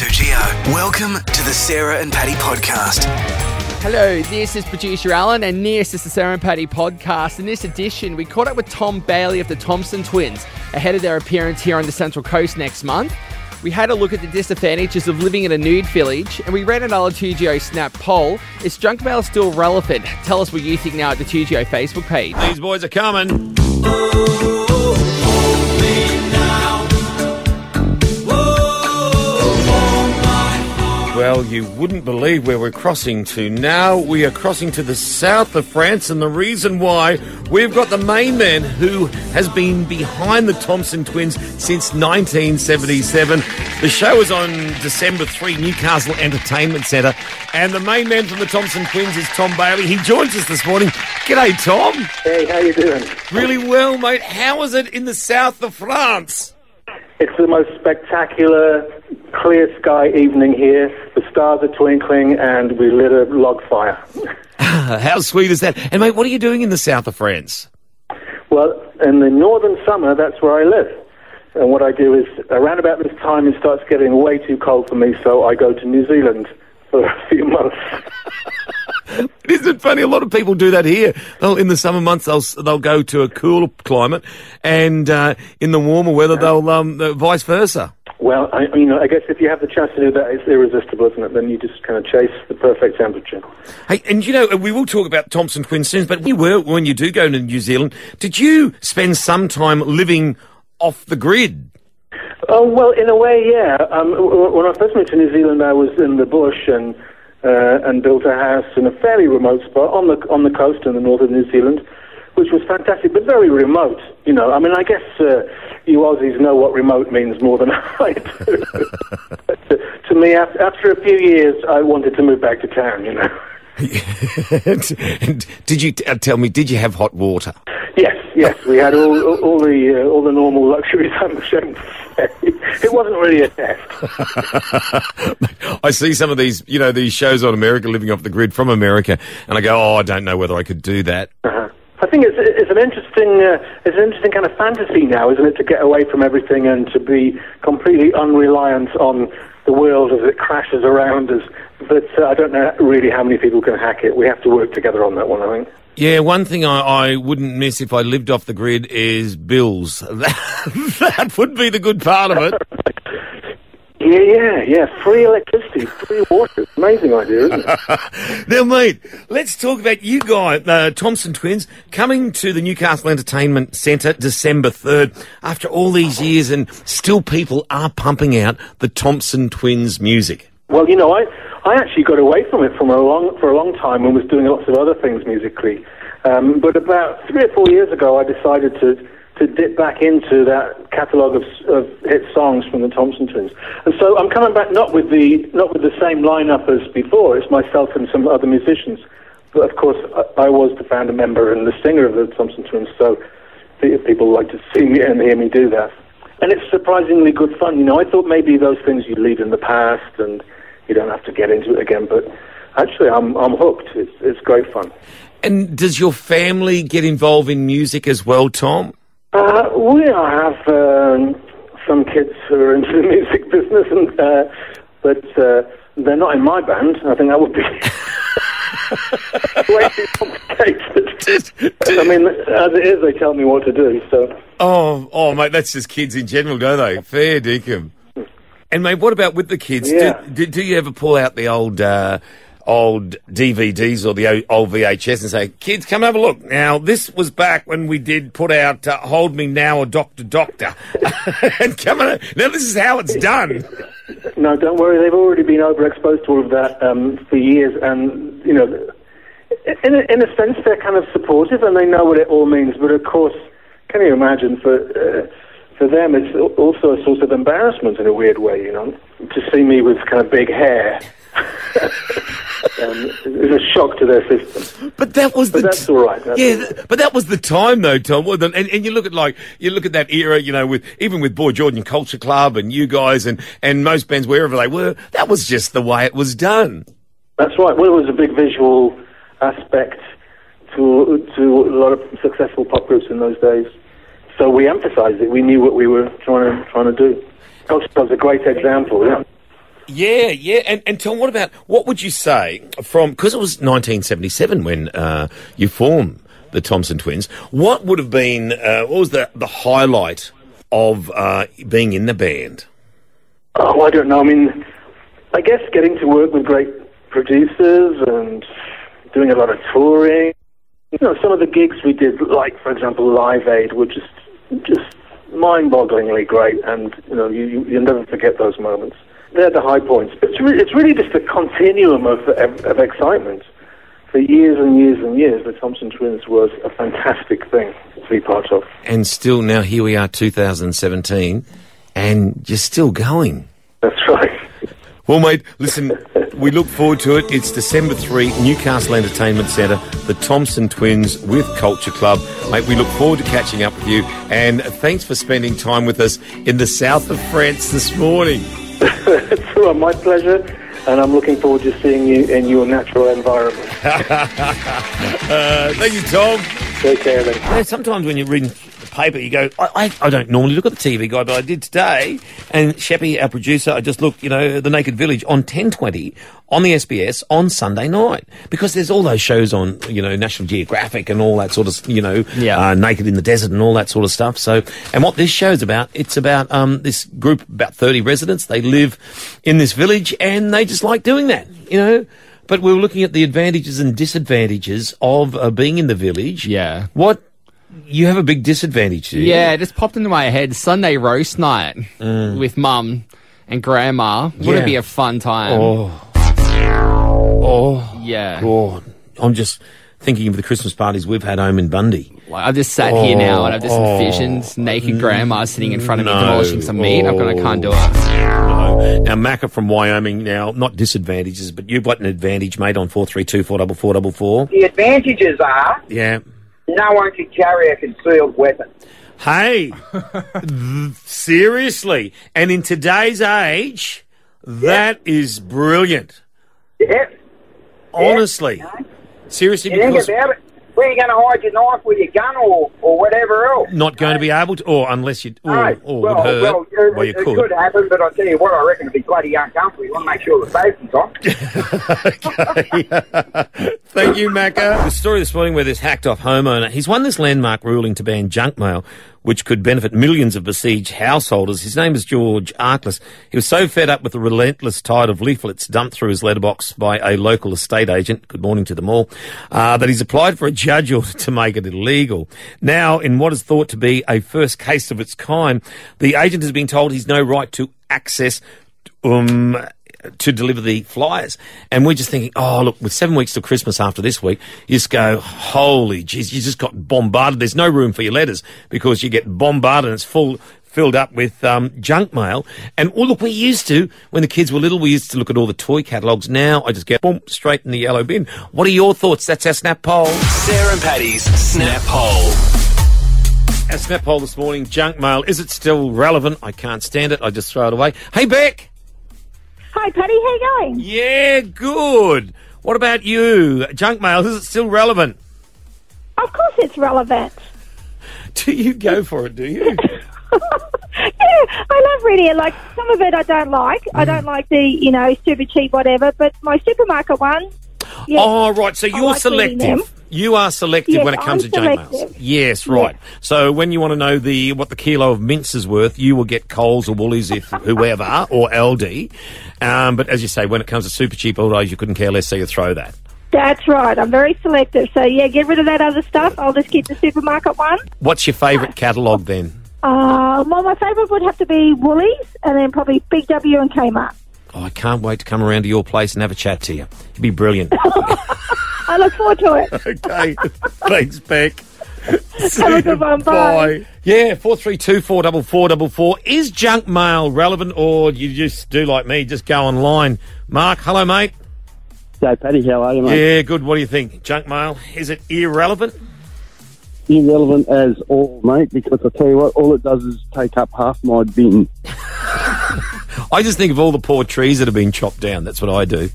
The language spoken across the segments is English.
2GO. Welcome to the Sarah and Paddy podcast. Hello, this is producer Alan, and this is the Sarah and Paddy podcast. In this edition, we caught up with Tom Bailey of the Thompson Twins ahead of their appearance here on the Central Coast next month. We had a look at the disadvantages of living in a nude village, and we ran another 2GO Snap poll. Is junk mail still relevant? Tell us what you think now at the 2GO Facebook page. These boys are coming. Well, you wouldn't believe where we're crossing to. Now we are crossing to the south of France, and the reason why we've got the main man who has been behind the Thompson twins since 1977. The show is on December 3, Newcastle Entertainment Centre, and the main man from the Thompson twins is Tom Bailey. He joins us this morning. G'day, Tom. Hey, how you doing? Really well, mate. How is it in the south of France? It's the most spectacular, clear sky evening here. The stars are twinkling, and we lit a log fire. How sweet is that? And mate, what are you doing in the south of France? Well, in the northern summer, that's where I live. And what I do is, around about this time, it starts getting way too cold for me, so I go to New Zealand for a few months. Isn't it funny? A lot of people do that here. They'll, in the summer months, they'll they'll go to a cooler climate, and uh, in the warmer weather, they'll um, vice versa. Well, I, you know, I guess if you have the chance to do that, it's irresistible, isn't it? Then you just kind of chase the perfect temperature. Hey, and you know, we will talk about Thompson Twin soon, but we were when you do go to New Zealand. Did you spend some time living off the grid? Oh well, in a way, yeah. Um, when I first moved to New Zealand, I was in the bush and uh, and built a house in a fairly remote spot on the on the coast in the north of New Zealand, which was fantastic, but very remote. You know, I mean, I guess uh, you Aussies know what remote means more than I do. to, to me, after, after a few years, I wanted to move back to town. You know. did you uh, tell me? Did you have hot water? Yes, yes, we had all, all, all the uh, all the normal luxuries. I'm ashamed to say it wasn't really a test. I see some of these, you know, these shows on America, living off the grid from America, and I go, oh, I don't know whether I could do that. Uh-huh. I think it's it's an interesting uh, it's an interesting kind of fantasy now, isn't it, to get away from everything and to be completely unreliant on the world as it crashes around us. But uh, I don't know really how many people can hack it. We have to work together on that one, I think. Yeah, one thing I, I wouldn't miss if I lived off the grid is bills. That, that would be the good part of it. Yeah, yeah, yeah. Free electricity, free water. Amazing idea, isn't it? now, mate, let's talk about you guys, uh, Thompson Twins, coming to the Newcastle Entertainment Centre December 3rd after all these years, and still people are pumping out the Thompson Twins music. Well, you know, I, I actually got away from it from a long, for a long time and was doing lots of other things musically. Um, but about three or four years ago, I decided to, to dip back into that catalogue of, of hit songs from the Thompson Twins. And so I'm coming back not with the, not with the same lineup as before. It's myself and some other musicians. But of course, I, was the founder member and the singer of the Thompson Twins, so people like to see me and hear me do that. And it's surprisingly good fun. You know, I thought maybe those things you'd leave in the past and you don't have to get into it again. But actually, I'm I'm hooked. It's it's great fun. And does your family get involved in music as well, Tom? Uh, we have um, some kids who are into the music business, and uh, but uh, they're not in my band. I think that would be way too complicated. I mean, as it is, they tell me what to do. So Oh, oh, mate, that's just kids in general, don't they? Fair dinkum. And mate, what about with the kids? Yeah. Do, do, do you ever pull out the old, uh, old DVDs or the old VHS and say, "Kids, come have a look"? Now, this was back when we did put out uh, "Hold Me Now" or "Doctor Doctor," and come on, now this is how it's done. no, don't worry. They've already been overexposed to all of that um, for years, and you know, in a, in a sense, they're kind of supportive and they know what it all means. But of course, can you imagine for uh, for them, it's also a source of embarrassment in a weird way. You know, to see me with kind of big hair. um, was a shock to their system. But that was But the that's all right, that's yeah, all right. th- but that was the time though, Tom. And, and you look at like you look at that era, you know, with even with Boy George and Culture Club and you guys and and most bands wherever they were, that was just the way it was done. That's right. Well, it was a big visual aspect to to a lot of successful pop groups in those days. So we emphasised it. We knew what we were trying to trying to do. Culture Club's a great example. Yeah. Yeah, yeah. And, and Tom, what about, what would you say from, because it was 1977 when uh, you formed the Thompson Twins, what would have been, uh, what was the, the highlight of uh, being in the band? Oh, I don't know. I mean, I guess getting to work with great producers and doing a lot of touring. You know, some of the gigs we did, like for example, Live Aid, were just just mind-bogglingly great, and you know, you, you never forget those moments. They're the high points. But it's, re- it's really just a continuum of, of of excitement. For years and years and years, the Thompson Twins was a fantastic thing to be part of. And still, now here we are, 2017, and you're still going. That's right. Well, mate, listen, we look forward to it. It's December 3, Newcastle Entertainment Centre, the Thompson Twins with Culture Club. Mate, we look forward to catching up with you, and thanks for spending time with us in the south of France this morning. It's all right, my pleasure, and I'm looking forward to seeing you in your natural environment. Uh, thank you, Tom. Take care then. You sometimes when you're reading the paper, you go, I, I, I don't normally look at the TV guide, but I did today. And Sheppy, our producer, I just looked, you know, The Naked Village on 1020 on the SBS on Sunday night. Because there's all those shows on, you know, National Geographic and all that sort of, you know, Yeah. uh, Naked in the Desert and all that sort of stuff. So, and what this show's about, it's about um, this group, about 30 residents. They live in this village and they just like doing that, you know. But we were looking at the advantages and disadvantages of uh, being in the village. Yeah. What you have a big disadvantage, do you? Yeah, it just popped into my head. Sunday roast night mm. with mum and grandma. Would Yeah. it be a fun time? Oh. Oh. Yeah. God. I'm just thinking of the Christmas parties we've had home in Bundy. Like, I've just sat here now and I've just Oh. envisioned naked grandma sitting in front of me demolishing some meat. I'm gonna can't do it. No. Now, Macca from Wyoming, now, not disadvantages, but you've got an advantage, mate, on 432 444. The advantages are Yeah. No one can carry a concealed weapon. Hey, th- seriously. And in today's age, that is brilliant. Yeah. Honestly. Seriously, because about it. Where are you going to hide your knife with your gun or, or whatever else? not going to be able to, or unless you, or, No. or well, would hurt. well, it, well, you it could. could happen, but I tell you what, I reckon it'd be bloody uncomfortable. You want to make sure the safety's on. Thank you, Macca. The story this morning where this hacked off homeowner, he's won this landmark ruling to ban junk mail, which could benefit millions of besieged householders. His name is George Arkless. He was so fed up with the relentless tide of leaflets dumped through his letterbox by a local estate agent, good morning to them all, uh, that he's applied for a judge order to make it illegal. Now, in what is thought to be a first case of its kind, the agent has been told he's no right to access um, to deliver the flyers. And we're just thinking, oh, look, with seven weeks till Christmas after this week, you just go, holy jeez, you just got bombarded. There's no room for your letters because you get bombarded and it's full. Filled up with um, junk mail, and oh look, we used to when the kids were little. We used to look at all the toy catalogues. Now I just get boom straight in the yellow bin. What are your thoughts? That's our snap poll. Sarah and Paddy's Snap Poll. Our snap poll this morning: junk mail is it still relevant? I can't stand it. I just throw it away. Hey Beck. Hi, Paddy. How you going? Yeah, good. What about you? Junk mail, is it still relevant? Of course, it's relevant. Do you go for it, do you? yeah, I love reading it. Like some of it, I don't like. I mm. don't like the you know Supercheap whatever. But my supermarket one, yeah, Oh, right. So you're like selective. You are selective Yes, when it comes I'm to junk mails. Yes, right. So when you want to know the what the kilo of mince is worth, you will get Coles or Woolies if whoever or Aldi. Um, but as you say, when it comes to Supercheap Auto, you couldn't care less, so you throw that. that's right. I'm very selective. So yeah, get rid of that other stuff. I'll just keep the supermarket one. What's your favourite catalogue then? Uh, well, my favourite would have to be Woolies, and then probably Big W and Kmart. Oh, I can't wait to come around to your place and have a chat to you. It'd be brilliant. I look forward to it. okay. Thanks, Beck. Have a good one. Bye. Yeah, four three two four double four double four. Is junk mail relevant, or you just do like me, just go online? Mark, hello, mate. So, Paddy, how are you, mate? Yeah, good. What do you think? Junk mail is it irrelevant? Irrelevant as all, mate, because I tell you what, all it does is take up half my bin. I just think of all the poor trees that have been chopped down. That's what I do.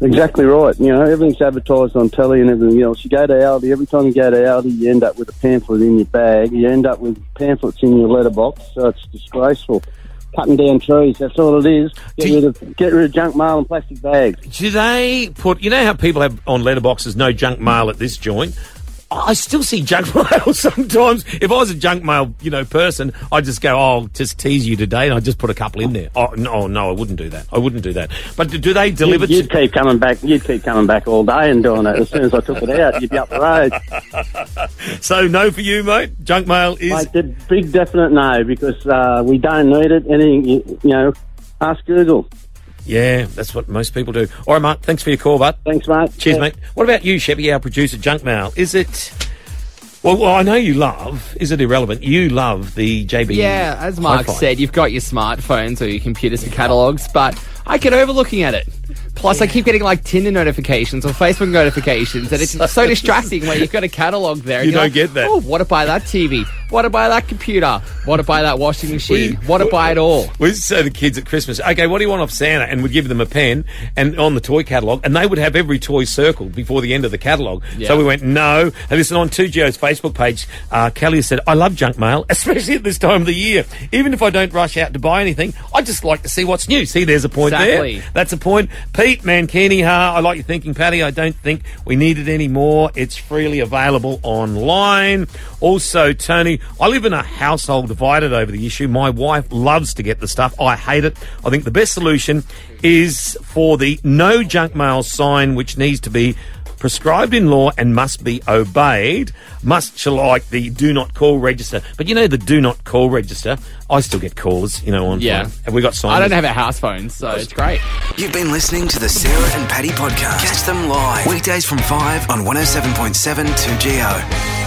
Exactly right. You know, everything's advertised on telly and everything else. You go to Aldi, every time you go to Aldi, you end up with a pamphlet in your bag. You end up with pamphlets in your letterbox, so it's disgraceful. cutting down trees. That's all it is. Get Do rid of get rid of junk mail and plastic bags. Do they put? You know how people have on letterboxes no junk mail at this joint. I still see junk mail sometimes. If I was a junk mail, you know, person, I'd just go, "Oh, I'll just tease you today," and I'd just put a couple in there. Oh no, no, I wouldn't do that. I wouldn't do that. But do, do they deliver? You'd, you'd to, keep coming back. You'd keep coming back all day and doing it. As soon as I took it out, you'd be up the road. so no for you, mate. Junk mail is. Mate, the big definite no because uh, we don't need it. Anything you, you know, ask Google. Yeah, that's what most people do. All right, Mark. Thanks for your call, bud. Thanks, mate. Cheers, Yeah. mate. What about you, Sheppy, our producer, Junk Mail? Is it. Well, well, I know you love. Is it irrelevant? You love the JB. Yeah, as Mark Hi-Fi. said, you've got your smartphones or your computers for catalogs, but I get over looking at it. Plus, I keep getting like Tinder notifications or Facebook notifications, and it's so distracting when you've got a catalog there. and You don't like, get that. Oh, what to buy that TV? What to buy that computer? What to buy that washing machine? We- What to buy it all? We used to say to the kids at Christmas, okay, what do you want off Santa? And we'd give them a pen and on the toy catalogue, and they would have every toy circled before the end of the catalogue. Yeah. So we went, no. And listen, on 2GO's Facebook page, uh, Kelly said, I love junk mail, especially at this time of the year. Even if I don't rush out to buy anything, I just like to see what's new. See, there's a point Exactly. there. That's a point. Pete Mankini, ha, I like your thinking, Paddy. I don't think we need it anymore. It's freely available online. Also, Tony, I live in a household divided over the issue. My wife loves to get the stuff. I hate it. I think the best solution is for the no junk mail sign, which needs to be prescribed in law and must be obeyed, much like the do not call register. But you know the do not call register. I still get calls, you know, on Yeah. phone. Have we got signs? I don't have a house phone, so it's great. You've been listening to the Sarah and Paddy podcast. Catch them live weekdays from 5 on 107.7 2GO.